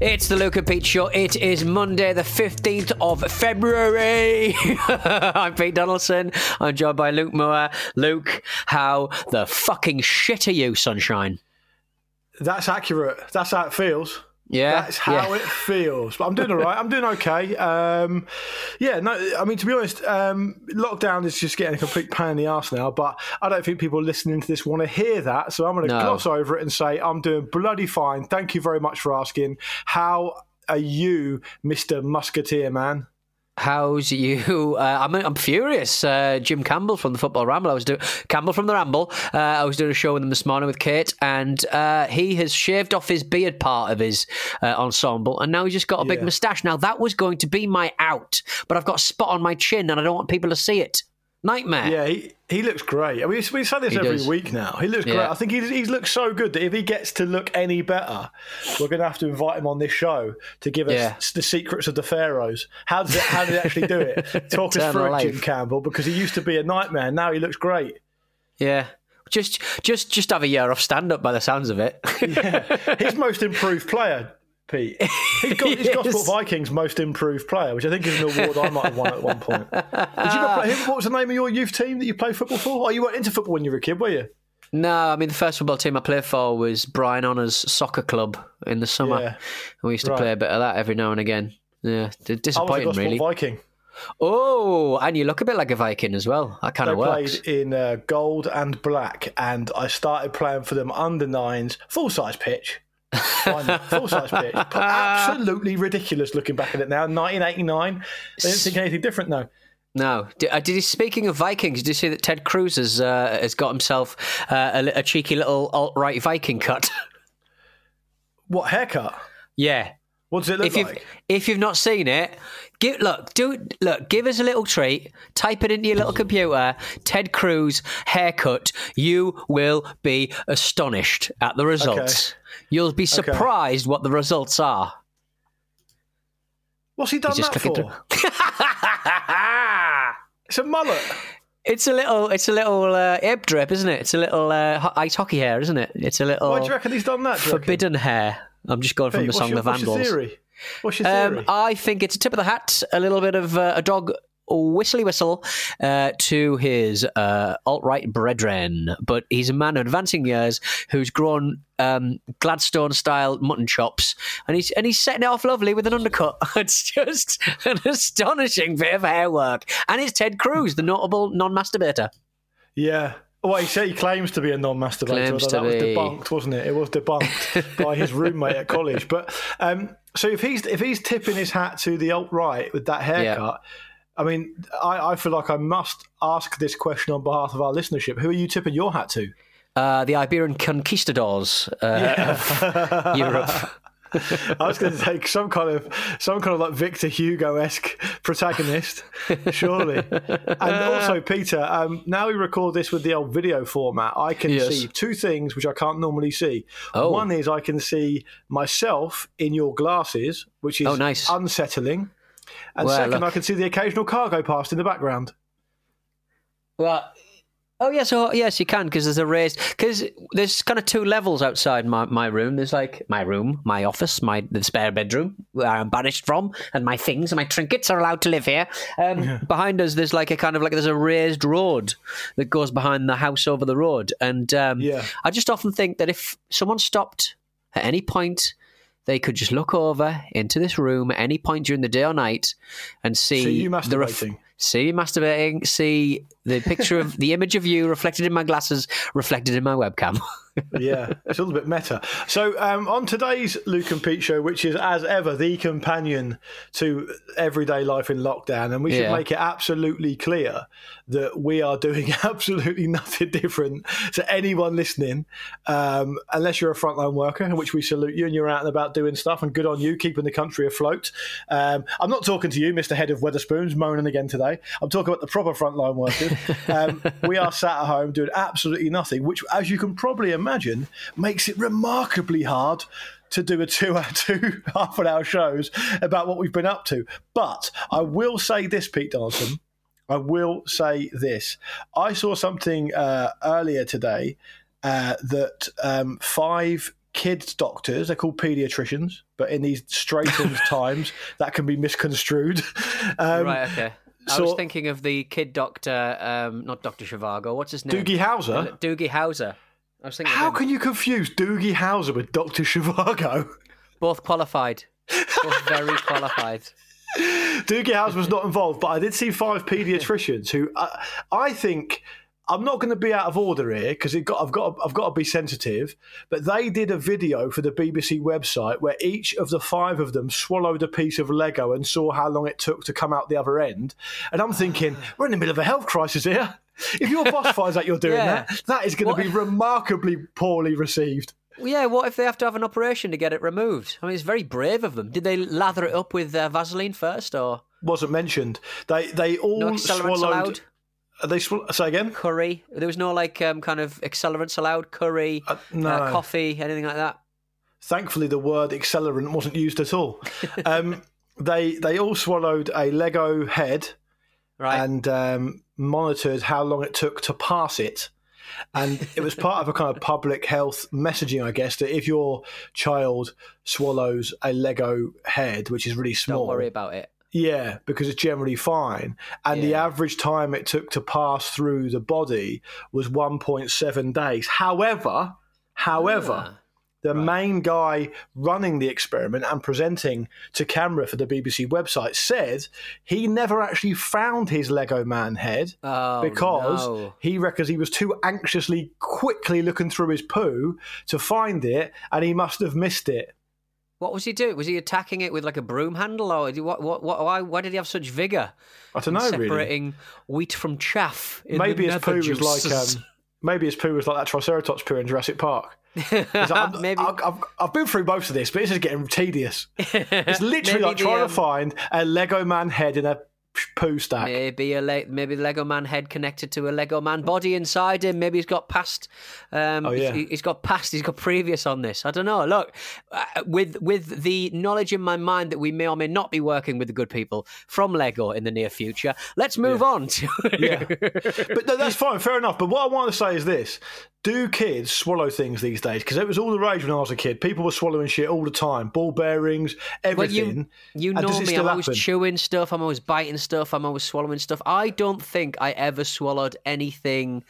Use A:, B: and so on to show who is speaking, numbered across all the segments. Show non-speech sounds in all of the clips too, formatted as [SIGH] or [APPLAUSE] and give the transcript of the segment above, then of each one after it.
A: It's the Luke and Pete Show. It is Monday, the 15th of February. [LAUGHS] I'm Pete Donaldson. I'm joined by Luke Moore. Luke, how the fucking shit are you, sunshine?
B: That's accurate. That's how it feels.
A: Yeah,
B: That's how
A: yeah.
B: it feels. But I'm doing all right. I'm doing okay. Um, yeah, no, I mean, to be honest, um, lockdown is just getting a complete pain in the arse now. But I don't think people listening to this want to hear that. So I'm going to
A: No.
B: gloss over it and say I'm doing bloody fine. Thank you very much for asking. How are you, Mr. Musketeer Man?
A: How's you? [LAUGHS] Uh, I'm, I'm furious. Uh, Jim Campbell from the Football Ramble. I was doing Campbell from the Ramble. Uh, I was doing a show with him this morning with Kate, and uh, he has shaved off his beard part of his uh, ensemble, and now he's just got a big
B: Yeah.
A: moustache. Now that was going to be my out, but I've got a spot on my chin, and I don't want people to see it. Nightmare.
B: Yeah, he, he looks great. I mean, we say this
A: He
B: every
A: does.
B: week now. He looks great. I think he, he looks so good that if he gets to look any better, we're going to have to invite him on this show to give us
A: Yeah.
B: the secrets of the pharaohs. How does it? How did he actually do it? [LAUGHS] Talk us through it. Jim Campbell, because he used to be a nightmare. Now he looks great.
A: Yeah. Just, just, just have a year off stand up by the sounds of it. [LAUGHS]
B: He's most improved player. Pete. [LAUGHS] He's, got, he's
A: Yes.
B: Gosport Vikings most improved player, which I think is an award I might have won at one point. Did you play, what was the name of your youth team that you played football for? Oh, you weren't into football when you were a kid, were you?
A: No, I mean the first football team I played for was Brian Honours Soccer Club in the summer.
B: Yeah.
A: We used to
B: Right.
A: play a bit of that every now and again. Yeah, d-
B: I was a
A: disappointing really.
B: Viking.
A: Oh, and you look a bit like a Viking as well. That kind
B: They
A: of works.
B: played in uh, gold and black, and I started playing for them under nines, full size pitch. Full size pitch. Absolutely ridiculous looking back at it now. 1989. They didn't think anything different, though.
A: No, did, uh, did you, speaking of Vikings, did you see that Ted Cruz has uh, has got himself uh, a, a cheeky little alt right Viking cut?
B: What haircut?
A: yeah.
B: What does it look
A: If you've
B: like?
A: if you've not seen it, give look do look give us a little treat. Type it into your little computer. Ted Cruz haircut. You will be astonished at the results. You'll be surprised what the results are.
B: What's he done
A: He's
B: that for? [LAUGHS] It's a mullet.
A: It's a little, it's a little uh, ape drip, isn't it? It's a little uh, ice hockey hair, isn't it? It's a little
B: Why do you reckon he's done that? do you reckon?
A: forbidden hair. I'm just going from
B: Pete,
A: the song
B: your,
A: The Vandals.
B: Theory? What's your theory?
A: Um, I think it's a tip of the hat, a little bit of uh, a dog whistly whistle uh, to his uh, alt right brethren. But he's a man of advancing years who's grown um, Gladstone style mutton chops, and he's and he's setting it off lovely with an undercut. [LAUGHS] it's just an astonishing bit of hair work, and it's Ted Cruz, the notable non-masturbator.
B: Yeah. Well, he said he claims to be a non-masturbator.
A: Claims
B: that
A: be.
B: was debunked, wasn't it? It was debunked by his [LAUGHS] roommate at college. But um, so if he's if he's tipping his hat to the alt right with that haircut, I mean, I, I feel like I must ask this question on behalf of our listenership. Who are you tipping your hat to?
A: Uh, the Iberian conquistadors uh, of Europe. [LAUGHS]
B: I was going to take some kind of some kind of like Victor Hugo esque protagonist, surely. And also, Peter, um, now we record this with the old video format. I can
A: Yes.
B: see two things which I can't normally see.
A: Oh.
B: One is I can see myself in your glasses, which is
A: Oh, nice.
B: unsettling. And
A: Well,
B: second,
A: look.
B: I can see the occasional cargo past in the background.
A: Well, Oh yes, oh yes, you can because there's a raised because there's kind of two levels outside my, my room. There's like my room, my office, my the spare bedroom where I'm banished from, and my things and my trinkets are allowed to live here. Um, yeah. Behind us, there's like a kind of like there's a raised road that goes behind the house over the road, and um, yeah. I just often think that if someone stopped at any point they could just look over into this room at any point during the day or night and see,
B: you masturbating. the ref-
A: see you masturbating, see the picture of the image of you reflected in my glasses, reflected in my webcam. [LAUGHS]
B: yeah, it's a little bit meta. So, um, on today's Luke and Pete show, which is as ever the companion to everyday life in lockdown, and we should yeah. make it absolutely clear that we are doing [LAUGHS] absolutely nothing different to anyone listening, um, unless you're a frontline worker, in which we salute you and you're out and about doing stuff, and good on you, keeping the country afloat. Um, I'm not talking to you, Mr. Head of Wetherspoons, moaning again today. I'm talking about the proper frontline workers. [LAUGHS] Um, we are sat at home doing absolutely nothing, which, as you can probably imagine, imagine makes it remarkably hard to do a two hour two [LAUGHS] half an hour shows about what we've been up to. But I will say this, Pete Donaldson. I will say this. I saw something uh, earlier today uh, that um, five kids doctors, they're called pediatricians, but in these straitened [LAUGHS] times, that can be misconstrued.
A: Um, right, okay. I so, was thinking of the kid doctor, um, not Dr. Zhivago. What's his name?
B: Doogie Howser.
A: Doogie Howser.
B: I was thinking. How can you confuse Doogie Howser with Doctor Zhivago? [LAUGHS]
A: Both qualified. Both very [LAUGHS] qualified.
B: Doogie Howser was not involved, but I did see five paediatricians who uh, I think. I'm not going to be out of order here because I've got I've got to be sensitive. But they did a video for the BBC website where each of the five of them swallowed a piece of Lego and saw how long it took to come out the other end. And I'm thinking we're in the middle of a health crisis here. [LAUGHS] If your boss finds out you're doing yeah. that, that is going to be remarkably poorly received.
A: Yeah, what if they have to have an operation to get it removed? I mean, it's very brave of them. Did they lather it up with uh, Vaseline first, or
B: wasn't mentioned? They they all no swallowed. Allowed? They sw- say again?
A: Curry. There was no like um, kind of accelerants allowed. Curry, uh, no. uh, coffee, anything like that.
B: Thankfully, the word accelerant wasn't used at all. [LAUGHS] um, they they all swallowed a Lego head, right? And um, monitored how long it took to pass it. And it was part of a kind of public health messaging, I guess, that if your child swallows a Lego head, which is really small,
A: don't worry about it.
B: Yeah, because it's generally fine. And yeah. the average time it took to pass through the body was 1.7 days. However, however, ah the right. main guy running the experiment and presenting to camera for the BBC website said he never actually found his Lego man head
A: oh,
B: because
A: no.
B: he reckons he was too anxiously quickly looking through his poo to find it and he must have missed it.
A: What was he doing? Was he attacking it with like a broom handle, or what? What? what why? Why did he have such vigor?
B: I don't know.
A: Separating
B: really.
A: wheat from chaff.
B: maybe his poo
A: juices.
B: was like. Um, [LAUGHS] maybe his poo was like that Triceratops poo in Jurassic Park. [LAUGHS]
A: Maybe
B: I've, I've, I've, been through most of this, but this is getting tedious. [LAUGHS] It's literally like trying um, to find a Lego man head in a poo stack.
A: Maybe a le- maybe the Lego man head connected to a Lego man body inside him. Maybe he's got past. Um, oh, yeah. he's, he's got past. He's got previous on this. I don't know. Look, uh, with with the knowledge in my mind that we may or may not be working with the good people from Lego in the near future, let's move yeah. on. To [LAUGHS]
B: yeah, but no, that's fine. Fair enough. But what I want to say is this: do kids swallow things these days? Because it was all the rage when I was a kid. People were swallowing shit all the time, ball bearings, everything.
A: Well, you, you know me. I'm always chewing stuff. I'm always biting stuff. I'm always swallowing stuff. I don't think I ever swallowed anything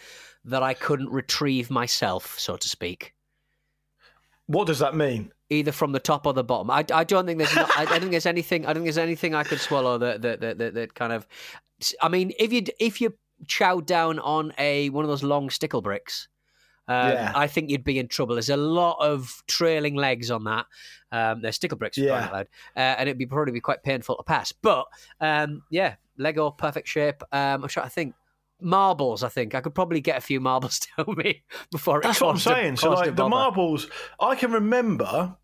A: that I couldn't retrieve myself, so to speak.
B: What does that mean?
A: Either from the top or the bottom. I, I don't think there's I don't think there's anything. I don't think there's anything I could swallow that that, that that that kind of. I mean, if you if you chow down on a one of those long stickle bricks um, yeah. I think you'd be in trouble. There's a lot of trailing legs on that. Um, they're stickle bricks, yeah. uh, and it'd be probably be quite painful to pass. But um, yeah, Lego, perfect shape. Um, I'm trying to think. Marbles, I think I could probably get a few marbles [LAUGHS] to me before.
B: That's what I'm saying. so like the marbles, I can remember,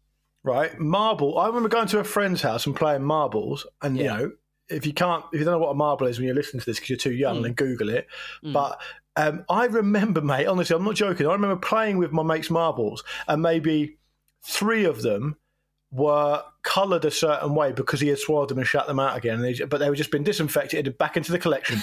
B: right? Marble. I remember going to a friend's house and playing marbles, and yeah. you know, if you can't, if you don't know what a marble is when you're listening to this because you're too young, mm. then Google it. Mm. But um, I remember, mate, honestly, I'm not joking. I remember playing with my mates' marbles, and maybe three of them were coloured a certain way because he had swallowed them and shut them out again. They, but they were just been disinfected back into the collection.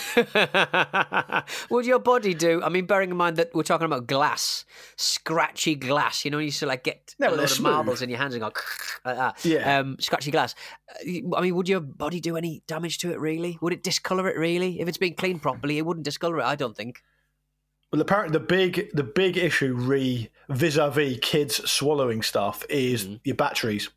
B: [LAUGHS]
A: Would your body do? I mean, bearing in mind that we're talking about glass, scratchy glass. You know, you used to like get
B: No,
A: a load of
B: smooth.
A: marbles in your hands and go [LAUGHS] like that.
B: Yeah.
A: um, scratchy glass. Uh, I mean, would your body do any damage to it? Really? Would it discolor it? Really? If it's been cleaned properly, it wouldn't discolor it. I don't think.
B: Well, apparently the big the big issue re vis-a-vis kids swallowing stuff is your batteries.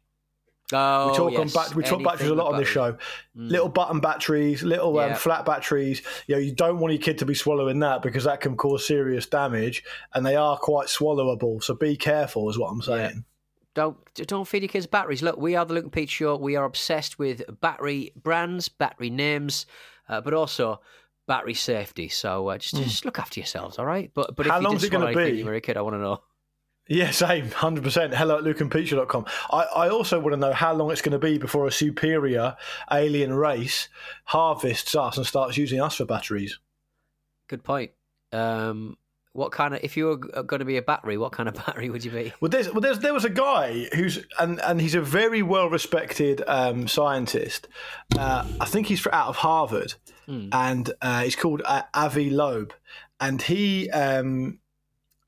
A: Oh,
B: We talk
A: yes.
B: on bat- we talk
A: Anything
B: batteries a lot on this show. Little button batteries, little um,
A: Yeah.
B: flat batteries. You know, you don't want your kid to be swallowing that because that can cause serious damage, and they are quite swallowable. So be careful, is what I'm saying.
A: Don't don't feed your kids batteries. Look, we are the Luke and Pete Show. We are obsessed with battery brands, battery names, uh, but also battery safety. So uh, just just look after yourselves, all right? But but.
B: How
A: if you
B: long's it gonna be?
A: when a kid, I want to know.
B: Yeah, same, hundred percent. Hello at lukeandpeteshow.com. I, I also want to know how long it's going to be before a superior alien race harvests us and starts using us for batteries.
A: Good point. Um, what kind of if you were going to be a battery, what kind of [LAUGHS] battery would you be?
B: Well, there's, well, there's, there was a guy who's, and, and he's a very well respected um, scientist. Uh, I think he's out of Harvard, and uh, he's called uh, Avi Loeb. And he, um,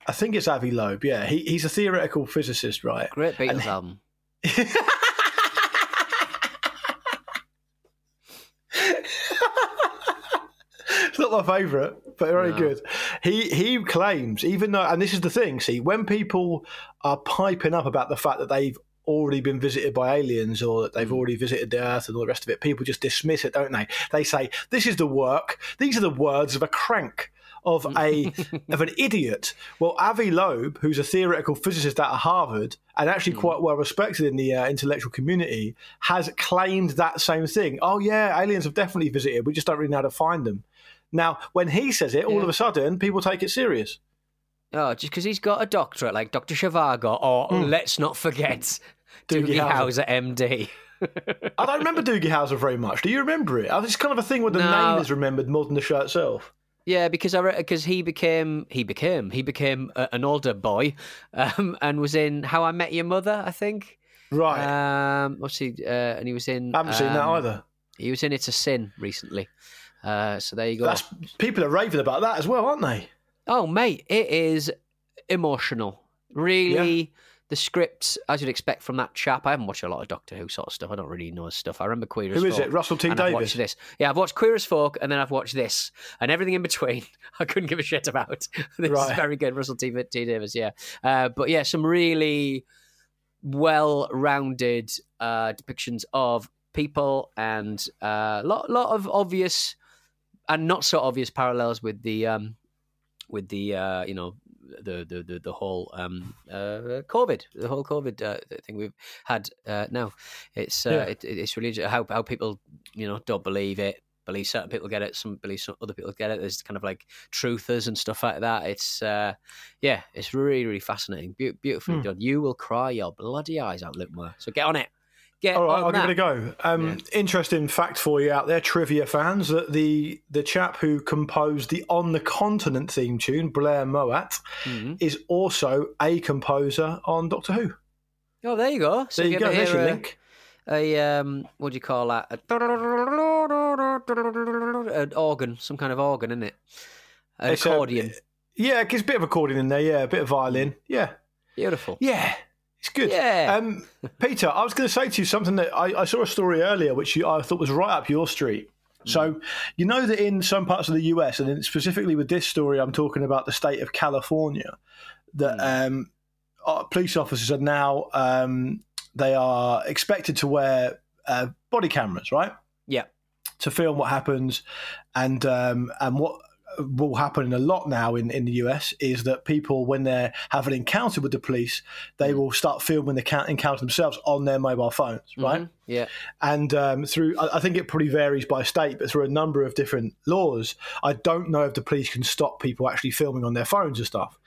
B: I think it's Avi Loeb, yeah. He, he's a theoretical physicist, right?
A: Great Beatles album.
B: It's [LAUGHS] not my favourite, but very
A: No.
B: good. He he claims, even though, and this is the thing. See, when people are piping up about the fact that they've already been visited by aliens or that they've mm. already visited the Earth and all the rest of it, people just dismiss it, don't they? They say this is the work. These are the words of a crank. Of [LAUGHS] a of an idiot. Well, Avi Loeb, who's a theoretical physicist at Harvard and actually
A: Hmm.
B: quite well respected in the uh, intellectual community, has claimed that same thing. Oh yeah, aliens have definitely visited. We just don't really know how to find them. Now, when he says it, all
A: Yeah.
B: of a sudden, people take it serious.
A: Oh, just because he's got a doctorate like Dr. Zhivago, or let's not forget. [LAUGHS]
B: Doogie
A: Doogie
B: Howser.
A: Howser, MD.
B: I don't remember Doogie Howser very much. Do you remember it? It's kind of a thing where the
A: No.
B: name is remembered more than the show itself.
A: Yeah, because I because he became he became he became a, an older boy, um, [LAUGHS] and was in How I Met Your Mother, I think.
B: Right.
A: Um, what's he? Uh, and he was in.
B: I haven't seen that
A: um,
B: either.
A: He was in It's a Sin recently. Uh, so there you go.
B: That's people are raving about that as well, aren't they?
A: Oh, mate, it is emotional. Really, the script, as you'd expect from that chap. I haven't watched a lot of Doctor Who sort of stuff. I don't really know his stuff. I remember Queer as
B: Who is
A: Folk,
B: it? Russell T
A: and I've
B: Davies?
A: watched this. Yeah, I've watched Queer as Folk, and then I've watched this, and everything in between. [LAUGHS] I couldn't give a shit about. [LAUGHS] this is very good, Russell T, T Davies. Yeah, uh, but yeah, some really well-rounded uh, depictions of people, and a uh, lot, lot of obvious and not so obvious parallels with the um, with the uh, you know the the the, the whole um, uh, COVID, the whole COVID uh, thing we've had uh, now. It's uh,
B: Yeah.
A: it, it's really how how people you know don't believe it. Believe certain people get it, some believe some other people get it. There's kind of like truthers and stuff like that. It's uh, yeah, it's really really fascinating, Beau- beautifully
B: Hmm.
A: done. You will cry your bloody eyes out, Luke Moore. So get on it. Get
B: All right,
A: on
B: I'll
A: that.
B: give it a go. Um, Interesting fact for you out there, trivia fans, that the the chap who composed the On the Continent theme tune, Blair Mowat,
A: Mhm.
B: is also a composer on Doctor Who.
A: Oh, there you go. So
B: There you go. There's your
A: a-
B: link.
A: a um what do you call that A- an organ some kind of organ isn't it an
B: It's a-
A: accordion
B: Yeah, it's a bit of accordion in there. Yeah, a bit of violin. Yeah,
A: beautiful
B: yeah, it's good.
A: Yeah.
B: Um, Peter, I was going to say to you something that I, I saw a story earlier, which you, I thought was right up your street. So, you know that in some parts of the US, and specifically with this story, I'm talking about the state of California, that um, uh, police officers are now um, they are expected to wear uh, body cameras, right?
A: yeah
B: to film what happens and um, and what will happen a lot now in, in the US is that people when they have an encounter with the police they will start filming the encounter themselves on their mobile phones right
A: Mhm. yeah
B: and um, through I I think it probably varies by state but through a number of different laws I don't know if the police can stop people actually filming on their phones and stuff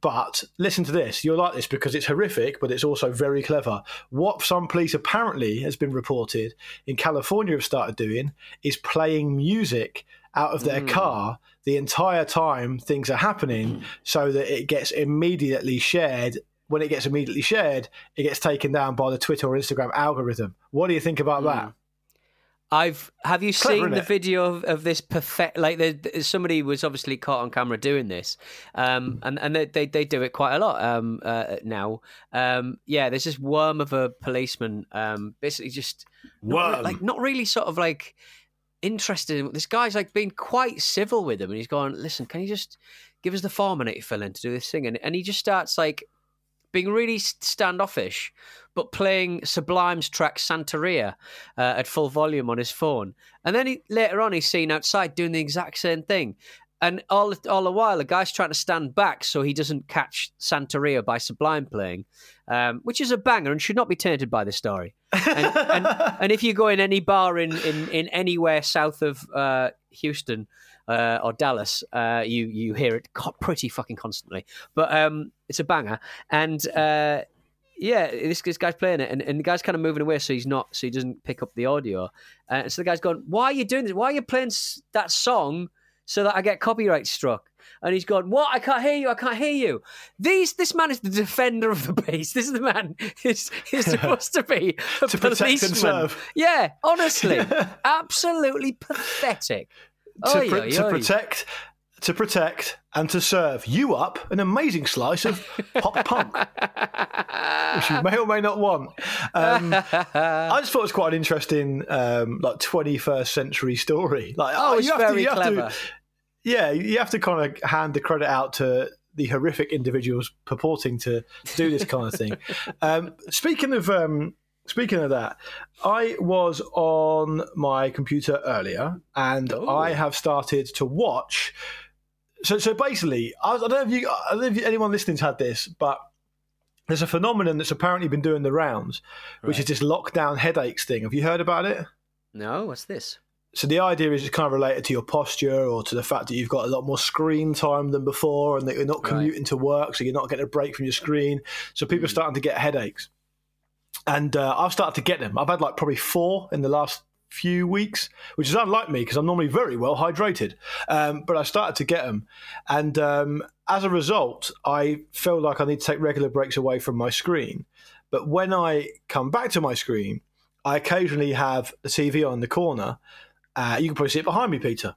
B: but listen to this. You'll like this because it's horrific, but it's also very clever. What some police apparently has been reported in California have started doing is playing music out of their car the entire time things are happening so that it gets immediately shared when it gets immediately shared, it gets taken down by the Twitter or Instagram algorithm. What do you think about that?
A: I've have you
B: Clever,
A: seen the
B: innit?
A: video of, of this perfect like there- there- somebody was obviously caught on camera doing this
B: Hmm.
A: um and and they, they they do it quite a lot um uh, now um yeah there's this worm of a policeman um basically just not,
B: Worm.
A: like not really sort of like interested in this guy's like being quite civil with him and he's going listen can you just give us the form I need to fill in to do this thing and, and he just starts like being really standoffish, but playing Sublime's track Santeria uh, at full volume on his phone. And then he, later on, he's seen outside doing the exact same thing. And all all the while, the guy's trying to stand back so he doesn't catch Santeria by Sublime playing, um, which is a banger and should not be tainted by this story. And, and, [LAUGHS] and if you go in any bar in, in, in anywhere south of uh, Houston uh, or Dallas, uh, you you hear it co- pretty fucking constantly. But um, it's a banger, and uh, yeah, this, this guy's playing it, and, and the guy's kind of moving away, so he's not, so he doesn't pick up the audio. Uh, so the guy's going, "Why are you doing this? Why are you playing that song so that I get copyright struck?" And he's gone, "What? I can't hear you. I can't hear you." These, this man is the defender of the peace. This is the man [LAUGHS] who's supposed to be [LAUGHS] a
B: To protect and
A: policeman.
B: serve.
A: Yeah, honestly, [LAUGHS] absolutely pathetic.
B: to,
A: Oy,
B: pr-
A: oy,
B: to
A: oy.
B: protect, to protect, and to serve you up an amazing slice of pop punk, which you may or may not want. Um, I just thought it was quite an interesting, um, like twenty first century story. Like,
A: Oh, it's
B: you have
A: very
B: to, you have
A: clever.
B: To, yeah, you have to kind of hand the credit out to the horrific individuals purporting to do this kind of thing. [LAUGHS] um, speaking of. Um, Speaking of that, I was on my computer earlier, and
A: Oh.
B: I have started to watch. So, so basically, I, I don't know if you, I don't know if anyone listening's had this, but there's a phenomenon that's apparently been doing the rounds, which is this lockdown headaches thing. Have you heard about it?
A: No, what's this?
B: So the idea is it's kind of related to your posture or to the fact that you've got a lot more screen time than before, and that you're not
A: Right.
B: commuting to work, so you're not getting a break from your screen. So people are starting to get headaches, and uh, I've started to get them. I've had like probably four in the last few weeks, which is unlike me because I'm normally very well hydrated. Um, but I started to get them, and um, as a result, I feel like I need to take regular breaks away from my screen. But when I come back to my screen, I occasionally have the TV on the corner. Uh, you can probably see it behind me, Peter.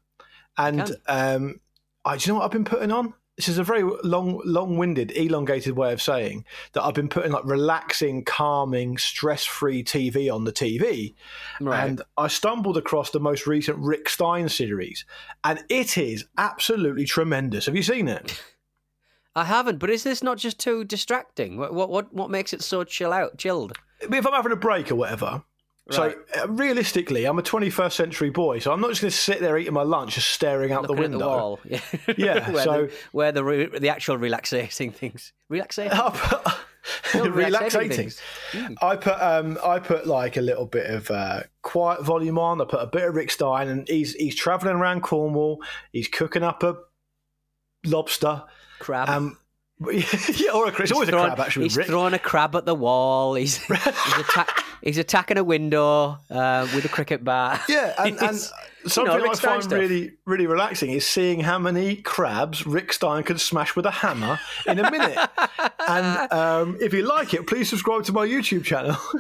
B: And um, I, do you know what I've been putting on? This is a very long, long-winded, elongated way of saying that I've been putting like relaxing, calming, stress-free TV on the TV.
A: Right.
B: And I stumbled across the most recent Rick Stein series, and it is absolutely tremendous. Have you seen it? [LAUGHS]
A: I haven't, but is this not just too distracting? What what what, what makes it so chill out, chilled?
B: if I'm having a break or whatever.
A: Right.
B: So uh, realistically, I'm a 21st century boy, so I'm not just going to sit there eating my lunch, just staring out
A: Looking
B: the window.
A: the wall. [LAUGHS] Yeah.
B: Yeah, [LAUGHS]
A: where
B: so-
A: the, where the re- the actual relaxing things, relaxating.
B: I put-
A: No,
B: relaxating.
A: things.
B: I put um, I put like a little bit of uh, quiet volume on. I put a bit of Rick Stein, and he's he's traveling around Cornwall. He's cooking up a lobster.
A: Crab.
B: Um, [LAUGHS] yeah, or a, it's always a crab actually.
A: He's
B: Rick.
A: throwing a crab at the wall. He's he's, attack, he's attacking a window uh, with a cricket bat.
B: Yeah, and, [LAUGHS] and something
A: Rick
B: I
A: Stein
B: find
A: stuff.
B: really, really relaxing is seeing how many crabs Rick Stein can smash with a hammer in a minute. [LAUGHS] and um, if you like it, please subscribe to my YouTube channel. [LAUGHS]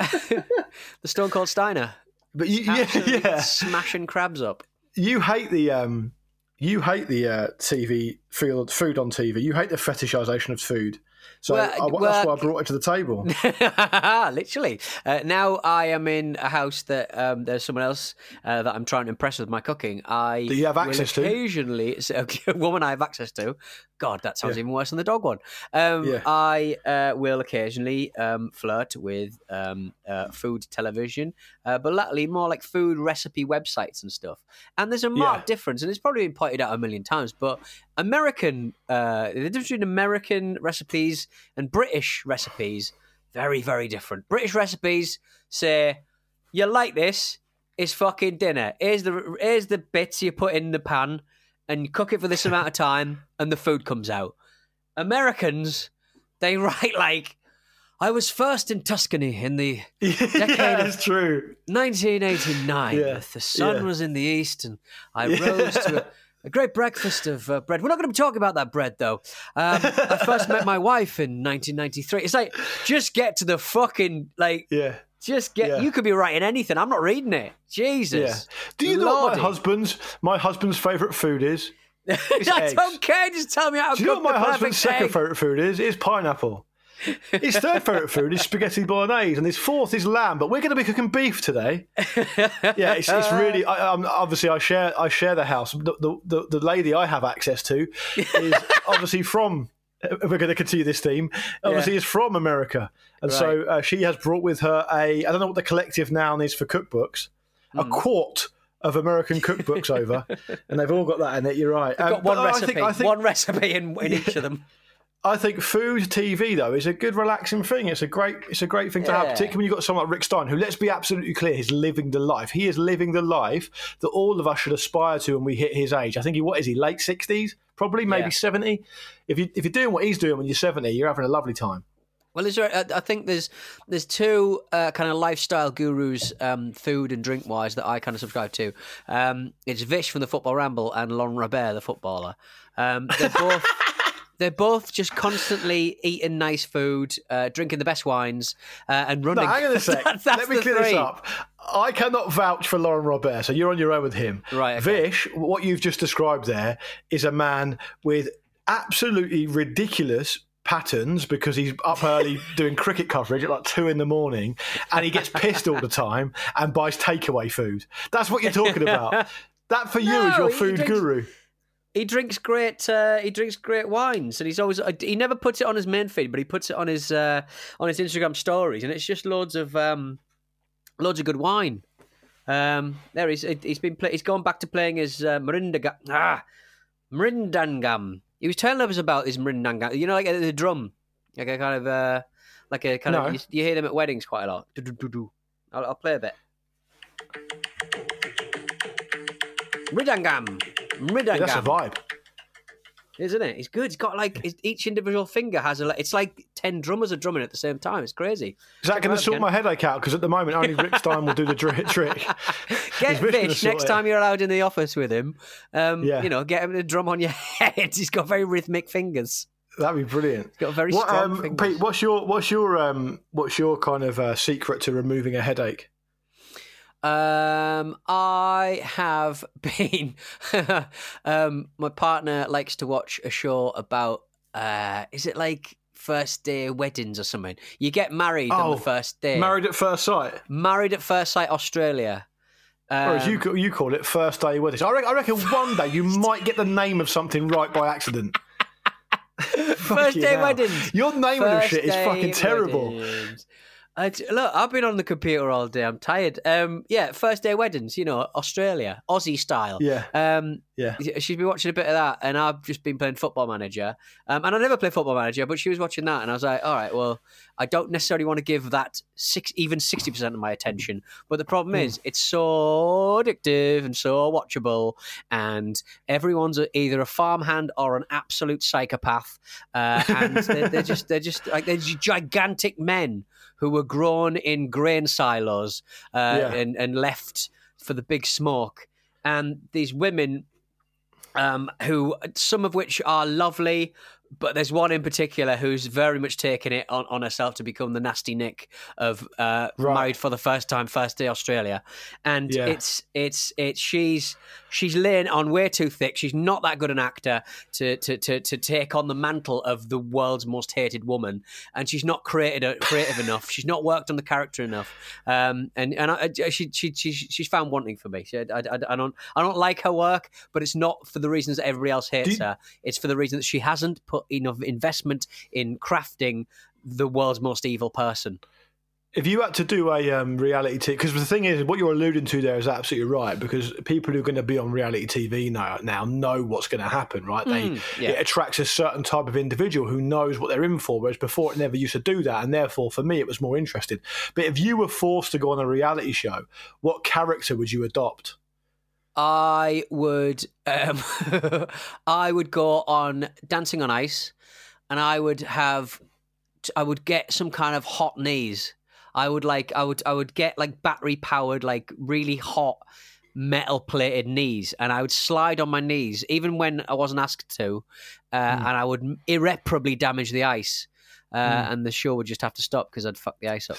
A: the Stone Cold Steiner.
B: but you, yeah, yeah,
A: smashing crabs up.
B: you hate the um, you hate the uh, TV food, food on TV. You hate the fetishization of food. So
A: Well,
B: I, that's
A: well-
B: why I brought it to the table. [LAUGHS]
A: Literally. Uh, now I am in a house that um, there's someone else uh, that I'm trying to impress with my cooking. I
B: That you have access to?
A: occasionally, [LAUGHS] a woman I have access to. God, that sounds
B: Yeah.
A: even worse than the dog one. Um,
B: Yeah.
A: I uh, will occasionally um, flirt with um, uh, food television, uh, but latterly more like food recipe websites and stuff. And there's a marked
B: Yeah.
A: difference, and it's probably been pointed out a million times, but American, uh, the difference between American recipes and British recipes, very, very different. British recipes say, you like this, it's fucking dinner. Here's the, here's the bits you put in the pan and you cook it for this amount of time and the food comes out. Americans, they [LAUGHS] write like, I was first in Tuscany in the [LAUGHS]
B: yeah,
A: of-
B: true.
A: 1989.
B: Yeah,
A: The sun
B: yeah.
A: was in the east, and I rose to A great breakfast of uh, bread. We're not going to be talking about that bread, though. Um, I first met my wife in 1993. It's like, just get to the fucking, like,
B: Yeah.
A: just get,
B: Yeah.
A: you could be writing anything. I'm not reading it. Jesus.
B: Yeah. Do you know what my husband's my husband's favourite food is? [LAUGHS]
A: I
B: eggs.
A: don't care. Just tell me how to
B: Do you know what my husband's
A: perfect
B: second
A: egg.
B: favourite food is? It's pineapple. His third favourite food is spaghetti bolognese, and his fourth is lamb. But we're going to be cooking beef today. [LAUGHS] Yeah, it's, it's really. I, um, obviously, I share I share the house. The, the, the, the lady I have access to is [LAUGHS] obviously from. We're going to continue this theme. Obviously, is from America, and so uh, she has brought with her a. I don't know what the collective noun is for cookbooks. A
A: Hmm.
B: quart of American cookbooks over, [LAUGHS] and they've all got that in it. You're right. Um,
A: Got one
B: but I
A: recipe.
B: think- I think-
A: one recipe in, in each of them.
B: I think food TV though is a good relaxing thing. It's a great it's a great thing to have, particularly when you've got someone like Rick Stein, who let's be absolutely clear, is living the life. He is living the life that all of us should aspire to when we hit his age. I think he what is he, late sixties? Probably, maybe
A: Yeah.
B: seventy. If you if you're doing what he's doing when you're seventy, you're having a lovely time.
A: Well, is there? I I think there's there's two uh, kind of lifestyle gurus, um, food and drink wise, that I kind of subscribe to. Um, it's Vish from the Football Ramble and Laurent Robert, the footballer. Um, they're both. [LAUGHS] They're both just constantly eating nice food, uh, drinking the best wines, uh, and running.
B: No, hang on a [LAUGHS] sec.
A: That- that's
B: Let me clear this up. I cannot vouch for Laurent Robert, so you're on your own with him.
A: Right, okay.
B: Vish, what you've just described there is a man with absolutely ridiculous patterns because he's up early [LAUGHS] doing cricket coverage at like two in the morning and he gets pissed all the [LAUGHS] time and buys takeaway food. That's what you're talking about. That for you is your food
A: drinks-
B: guru.
A: He drinks great. Uh, he drinks great wines, and he's always. uh, He never puts it on his main feed, but he puts it on his uh, on his Instagram stories, and it's just loads of um, loads of good wine. Um, there he's he's been play, he's gone back to playing his uh, Marindaga ah Marindangam. He was telling us about his Marindangam. You know, like uh, the drum, like a kind of uh, like a kind
B: No.
A: of you, you hear them at weddings quite a lot. I'll, I'll play a bit. Mridangam. Mridangam.
B: That's a vibe.
A: Isn't it? It's good. It's got like it's- each individual finger has a. It's like ten drummers are drumming at the same time. It's crazy.
B: Is that going to sort my headache out? Because at the moment, only Rick [LAUGHS] Stein will do the trick.
A: Get
B: He's Vish gonna
A: Vish
B: sort
A: next
B: it.
A: time you're allowed in the office with him. Um,
B: Yeah.
A: You know, get him to drum on your [LAUGHS] head. He's got very rhythmic fingers.
B: That'd be brilliant.
A: He's got very
B: What,
A: strong
B: um,
A: fingers.
B: Pete, what's your what's your um, what's your kind of uh, secret to removing a headache?
A: Um, I have [LAUGHS] been. um, my partner likes to watch a show about. Uh, is it like first day weddings or something? You get married on
B: Oh,
A: the first day.
B: Married at first sight,
A: Married at first sight, Australia.
B: or as you
A: Um,
B: you call it, first day weddings. I reckon, I reckon one day you [LAUGHS] might get the name of something right by accident.
A: first day
B: hell.
A: weddings.
B: Your naming of shit is fucking terrible.
A: weddings. I look, I've been on the computer all day. I'm tired. Um, yeah, first day weddings. You know, Australia, Aussie style.
B: Yeah.
A: Um,
B: Yeah.
A: she's been watching a bit of that, and I've just been playing Football Manager. Um, and I never play Football Manager, but she was watching that, and I was like, all right, well, I don't necessarily want to give that six, even sixty percent of my attention. But the problem
B: Hmm.
A: is, it's so addictive and so watchable, and everyone's a, either a farmhand or an absolute psychopath, uh, and they're, they're just they're just like they're just gigantic men who were grown in grain silos uh,
B: Yeah.
A: and and left for the big smoke, and these women um, who some of which are lovely, but there's one in particular who's very much taken it on, on herself to become the nasty Nick of uh,
B: Right.
A: married for the first time, first day Australia, and
B: Yeah.
A: it's it's it's she's she's laying on way too thick. She's not that good an actor to to to, to take on the mantle of the world's most hated woman, and she's not created creative enough. She's not worked on the character enough, um, and and I, I- she, she she she's found wanting for me. She, I, I, I don't I don't like her work, but it's not for the reasons that everybody else hates
B: you-
A: her. It's for the reason that she hasn't put enough investment in crafting the world's most evil person.
B: If you had to do a um, reality TV, because the thing is, what you're alluding to there is absolutely right. Because people who are going to be on reality TV now now know what's going to happen, right? They
A: Mm, yeah.
B: it attracts a certain type of individual who knows what they're in for. Whereas before, it never used to do that, and therefore, for me, it was more interesting. But if you were forced to go on a reality show, what character would you adopt?
A: I would um, [LAUGHS] I would go on Dancing on Ice, and I would have I would get some kind of hot knees. I would like I would I would get like battery powered like really hot metal plated knees, and I would slide on my knees even when I wasn't asked to, uh,
B: Mm.
A: and I would irreparably damage the ice. Uh,
B: Mm.
A: And the show would just have to stop because I'd fuck the ice up.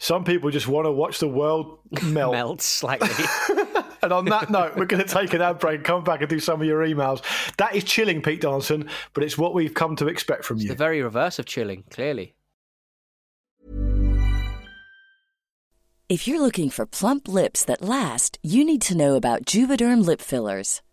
B: Some people just want to watch the world [LAUGHS] melt.
A: Melt slightly. [LAUGHS]
B: and on that note, we're going to take an ad break, come back and do some of your emails. That is chilling, Pete Donaldson, but it's what we've come to expect from you.
A: the very reverse of chilling, clearly.
C: If you're looking for plump lips that last, you need to know about Juvederm lip fillers.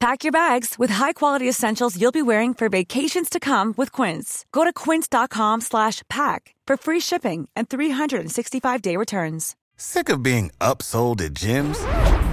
D: Pack your bags with high-quality essentials you'll be wearing for vacations to come with Quince. Go to quince.com slash pack for free shipping and 365-day returns.
E: Sick of being upsold at gyms?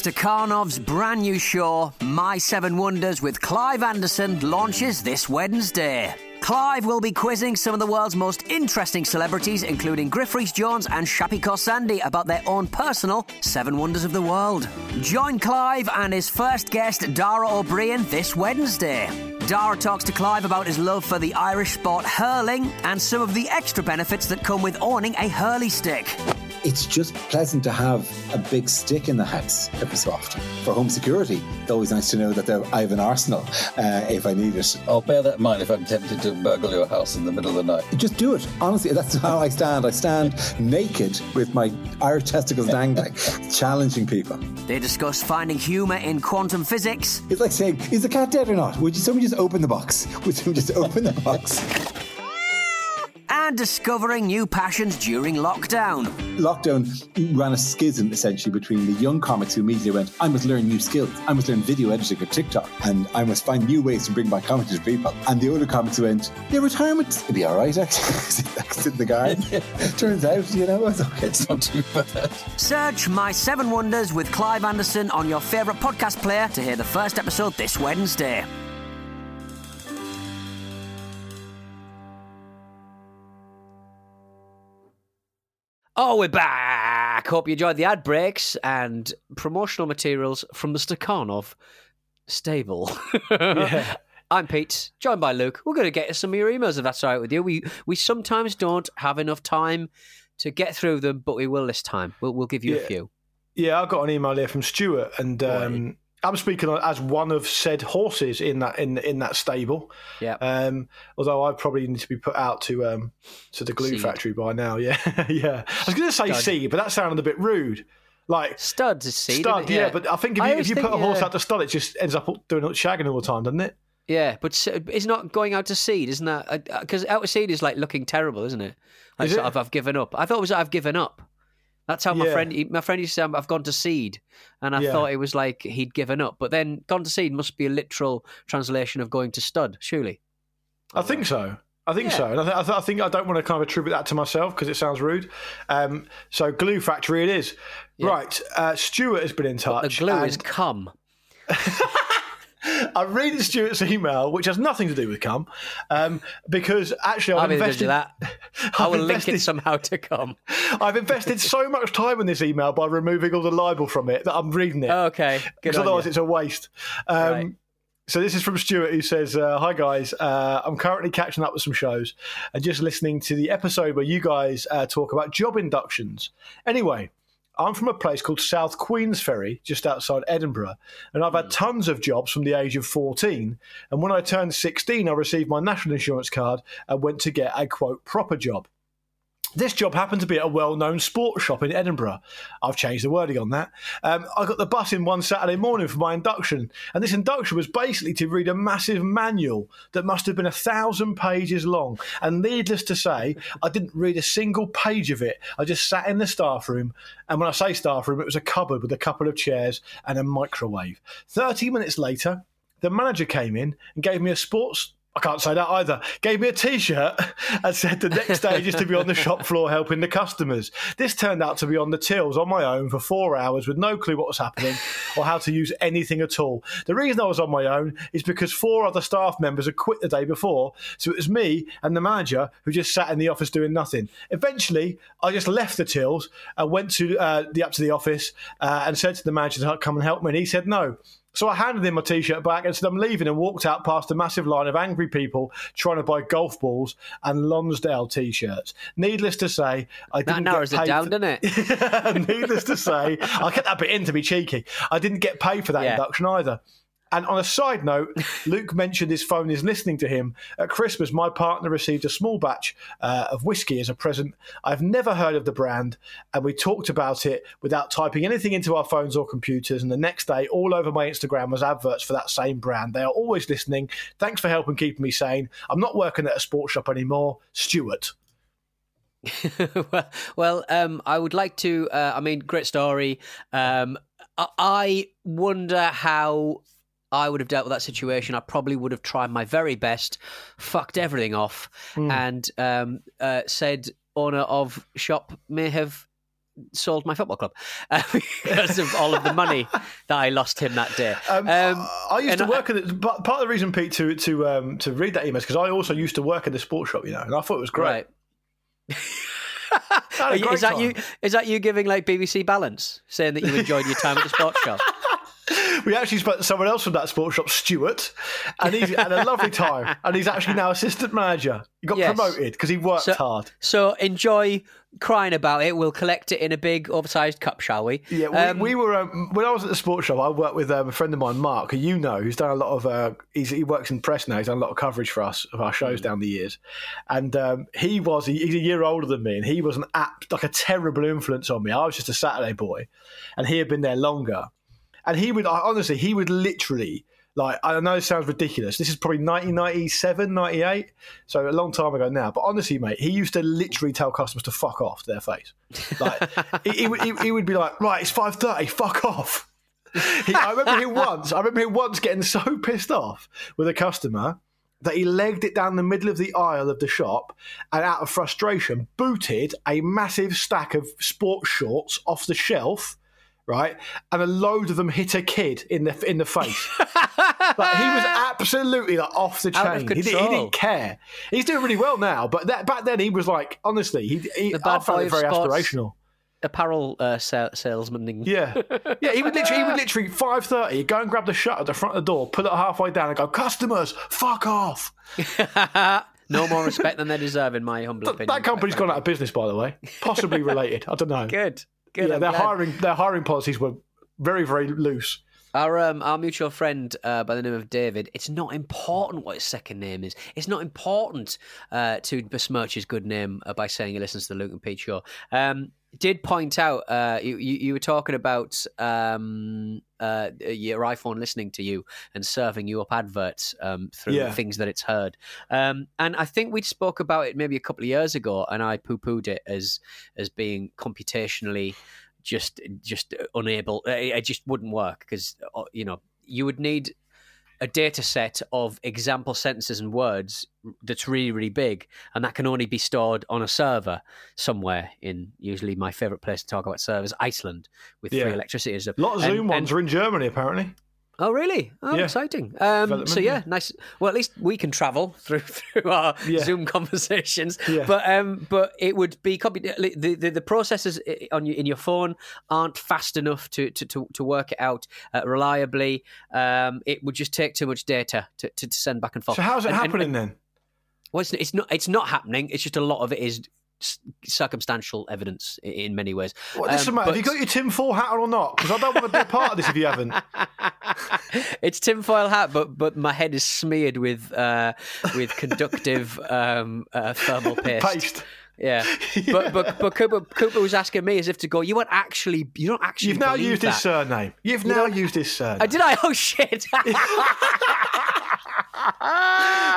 A: Stakhanov's brand new show, My Seven Wonders with Clive Anderson, launches this Wednesday. Clive will be quizzing some of the world's most interesting celebrities, including Griff Rhys Jones and Shappi Khorsandi, about their own personal Seven Wonders of the World. Join Clive and his first guest, Dara Ó Briain, this Wednesday. Dara talks to Clive about his love for the Irish sport hurling and some of the extra benefits that come with owning a hurley stick.
F: It's just pleasant to have a big stick in the house every so often. For home security, it's always nice to know that there- I have an arsenal uh, if I need it.
G: I'll bear that in mind if I'm tempted to burgle your house in the middle of the night.
F: Just do it. Honestly, that's how I stand. I stand naked with my Irish testicles dangling, [LAUGHS] challenging people.
A: They discuss finding humour in quantum physics.
F: It's like saying, is the cat dead or not? Would you, somebody just open the box? [LAUGHS] Somebody just open the box?
A: and discovering new passions during lockdown.
F: Lockdown ran a schism essentially between the young comics who immediately went, I must learn new skills. I must learn video editing or TikTok. And I must find new ways to bring my comedy to people. And the older comics who went, yeah, retirement will be all right, actually. Sit in the garden. [LAUGHS] Turns out, you know, it's okay.
G: It's not too bad.
A: Search My Seven Wonders with Clive Anderson on your favourite podcast player to hear the first episode this Wednesday. Oh, we're back. Hope you enjoyed the ad breaks and promotional materials from the Stakhanov stable.
B: Yeah. [LAUGHS]
A: I'm Pete, joined by Luke. We're going to get some of your emails if that's all right with you. We we sometimes don't have enough time to get through them, but we will this time. We'll, we'll give you a few.
B: Yeah, I got an email here from Stuart, and um, I'm speaking as one of said horses in that in in that stable.
A: Yeah.
B: Um, although I probably need to be put out to um to the glue
A: Seed.
B: factory by now. [LAUGHS] Yeah, yeah. I was going to say
A: Stud.
B: seed, but that sounded a bit rude. Like
A: Studs is seed.
B: stud,
A: isn't
B: yeah. But I think if you, if you
A: think,
B: put a horse
A: yeah.
B: out to stud, it just ends up doing shagging all the time, doesn't it?
A: Yeah, but it's not going out to seed, isn't that? Because out to seed is like looking terrible, isn't it? Like
B: Is
A: sort
B: it?
A: of, I've given up. I thought it was I've given up. That's how my
B: Yeah.
A: friend, he- my friend used to say, I've gone to seed, and I
B: Yeah.
A: thought it was like he'd given up. But then gone to seed must be a literal translation of going to stud, surely.
B: I think so. I think
A: Yeah.
B: so, and I, th- I, th- I think I don't want to kind of attribute that to myself because it sounds rude. Um, so glue factory, it is. Right, uh, Stuart has been in touch.
A: The
B: touch.
A: glue is
B: and-
A: cum. [LAUGHS]
B: I'm reading Stuart's email, which has nothing to do with cum, um, because actually I've
A: I'm going to do
B: invested.
A: that. [LAUGHS] I will link it somehow to cum.
B: I've invested so much time in this email by removing all the libel from it that I'm reading it.
A: Okay,
B: because otherwise
A: you.
B: it's a waste. Um,
A: Right.
B: So this is from Stuart who says, uh, "Hi guys, uh, I'm currently catching up with some shows and just listening to the episode where you guys uh, talk about job inductions. Anyway." I'm from a place called South Queensferry, just outside Edinburgh, and I've had hmm. tons of jobs from the age of 14. And when I turned 16, I received my national insurance card and went to get a quote proper job. This job happened to be at a well known sports shop in Edinburgh. I've changed the wording on that. Um, I got the bus in one Saturday morning for my induction, and this induction was basically to read a massive manual that must have been a thousand pages long. And needless to say, I didn't read a single page of it. I just sat in the staff room, and when I say staff room, it was a cupboard with a couple of chairs and a microwave. 30 minutes later, the manager came in and gave me a sports. I can't say that either. Gave me a T-shirt [LAUGHS] and said the next stage is to be on the shop floor helping the customers. This turned out to be on the tills on my own for four hours with no clue what was happening or how to use anything at all. The reason I was on my own is because four other staff members had quit the day before, so it was me and the manager who just sat in the office doing nothing. Eventually, I just left the tills and went to uh, the up to the office uh, and said to the manager to come and help me, and he said no. So I handed him my t-shirt back and said I'm leaving and walked out past a massive line of angry people trying to buy golf balls and Lonsdale t-shirts. Needless to say, I
A: That
B: didn't
A: narrows
B: get
A: it
B: paid
A: down,
B: for-
A: doesn't it? [LAUGHS]
B: Needless to say, I kept that bit in to be cheeky. I didn't get paid for that
A: Yeah.
B: induction either. And on a side note, [LAUGHS] Luke mentioned his phone is listening to him. At Christmas, my partner received a small batch uh, of whiskey as a present. I've never heard of the brand, and we talked about it without typing anything into our phones or computers. And the next day, all over my Instagram was adverts for that same brand. They are always listening. Thanks for helping keeping me sane. I'm not working at a sports shop anymore. Stuart. [LAUGHS]
A: well, well um, I would like to. Uh, I mean, great story. Um, I, I wonder how I would have dealt with that situation. I probably would have tried my very best, fucked everything off, and um, uh, said owner of shop may have sold my football club uh, [LAUGHS] because of all of the money that I lost him that day. [LAUGHS]
B: Um,
A: Um,
B: I used to work at the, but part of the reason, Pete, to to um, to read that email is because I also used to work at the sports shop, you know, and I thought it was great.
A: Right. [LAUGHS]
B: I had a
A: Are you- is that
B: time.
A: you? Is that you giving like BBC Balance, saying that you enjoyed your time at the sports shop? [LAUGHS]
B: We actually spoke to someone else from that sports shop, Stuart, and he's had a lovely time. [LAUGHS] And he's actually now assistant manager. He got
A: Yes.
B: promoted because he worked
A: So-
B: hard.
A: So enjoy crying about it. We'll collect it in a big, oversized cup, shall we?
B: Yeah, we,
A: Um,
B: we were um, when I was at the sports shop. I worked with um, a friend of mine, Mark, who you know, who's done a lot of. Uh, he's, he works in press now. He's done a lot of coverage for us of our
A: Mm.
B: shows down the years, and um, he was he, he's a year older than me, and he was an app like a terrible influence on me. I was just a Saturday boy, and he had been there longer, and he would I, honestly he would literally. Like, I know it sounds ridiculous. This is probably 1997, 98, so a long time ago now. But honestly, mate, he used to literally tell customers to fuck off to their face. Like, [LAUGHS] he, he, would- he, he would be like, right, it's 5.30, fuck off. He, I remember him once. I remember him once getting so pissed off with a customer that he legged it down the middle of the aisle of the shop and, out of frustration, booted a massive stack of sports shorts off the shelf. Right, and a load of them hit a kid in the in the face. like he was [LAUGHS] absolutely like off the chain. He, he didn't care. He's doing really well now, but that, back then he was like, honestly, he, he
A: The
B: I
A: bad
B: found it very
A: sports.
B: aspirational.
A: apparel uh, sa- salesman.
B: Yeah, [LAUGHS] yeah. He would literally, he would literally five thirty go and grab the shut at the front of the door, pull it halfway down, and go, "Customers, fuck off." [LAUGHS]
A: no more respect than they deserve, in my humble opinion.
B: That company's gone out of business, by the way. Possibly related. I don't know.
A: Good, good.
B: Yeah,
A: I'm
B: their
A: glad.
B: hiring their hiring policies were very very loose.
A: Our um, our mutual friend uh, by the name of David. It's not important what his second name is. It's not important uh, to besmirch his good name uh, by saying he listens to the Luke and Pete show. Um, did point out uh, you, you, were talking about um, uh, your iPhone listening to you and serving you up adverts um, through
B: Yeah.
A: things that it's heard. Um, and I think we spoke about it maybe a couple of years ago, and I poo pooed it as as being computationally just just unable. It it just wouldn't work because you know you would need a data set of example sentences and words that's really really big and that can only be stored on a server somewhere in usually my favorite place to talk about servers iceland with
B: Yeah.
A: free electricity and
B: A lot of
A: And-
B: Zoom ones
A: and-
B: are in Germany, apparently.
A: Oh, really? Oh,
B: Yeah.
A: exciting. Um, so yeah, nice. Well, at least we can travel [LAUGHS] through through our
B: Yeah.
A: Zoom conversations. [LAUGHS]
B: Yeah.
A: But um, but it would be compu- the the, the processors on your, in your phone aren't fast enough to to, to, to work it out uh, reliably. Um, it would just take too much data to, to, to send back and forth.
B: So how's it
A: And- and-
B: happening
A: and-
B: then?
A: well, it's, it's not. It's not happening. It's just a lot of it is circumstantial evidence in many ways.
B: What, listen,
A: Um,
B: mate, have you got your tinfoil hat on or not? Because I don't want to be a part of this if you haven't. [LAUGHS]
A: it's tinfoil hat, but but my head is smeared with uh, with conductive [LAUGHS] um, uh, thermal [LAUGHS] paste.
B: Paste.
A: Yeah, but but but Cooper Cooper was asking me as if to go. You weren't actually. You don't actually.
B: You've now used
A: that.
B: his surname. You've
A: You
B: now used his surname.
A: Uh, did I? Oh shit!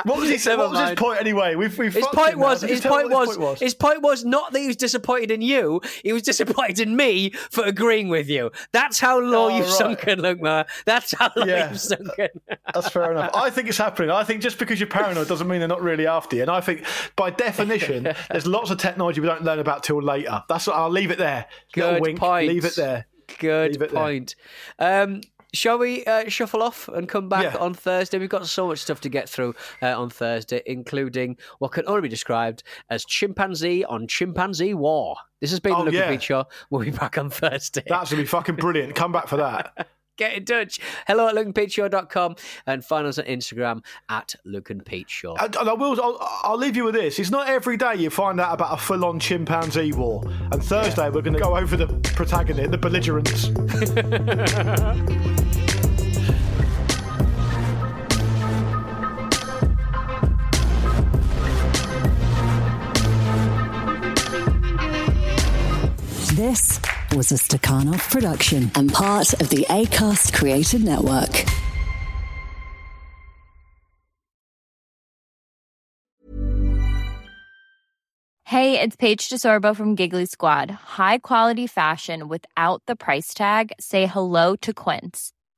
B: What was, his, what was his point anyway? We've, we've
A: His point was his point
B: me what
A: was, his point was not that he was disappointed in you. He was disappointed in me for agreeing with you. That's how low
B: Oh,
A: you've
B: right.
A: sunken, Luke. That's how low
B: Yeah.
A: you've sunken. [LAUGHS]
B: That's fair enough. I think it's happening. I think just because you're paranoid doesn't mean they're not really after you. And I think by definition, [LAUGHS] there's lots of technology we don't learn about till later. That's what I'll leave it there.
A: Good
B: wink.
A: point.
B: Leave it there.
A: Good
B: Leave it there.
A: point. Um, shall we uh, shuffle off and come back
B: Yeah.
A: on Thursday? We've got so much stuff to get through uh, on Thursday, including what can only be described as chimpanzee on chimpanzee war. This has been
B: Oh,
A: the Look
B: yeah.
A: at Show. We'll be back on Thursday.
B: That's going to be fucking brilliant. Come back for that. [LAUGHS]
A: Get in touch. Hello at lukeandpeteshow.com and find us on Instagram at Luke
B: and. And I will. I'll, I'll leave you with this. It's not every day you find out about a full-on chimpanzee war. And Thursday we're going to go over the protagonist, the belligerents. [LAUGHS]
H: This was a Stakhanov production and part of the ACAST Creative Network.
I: Hey, it's Paige DeSorbo from Giggly Squad. High quality fashion without the price tag. Say hello to Quince.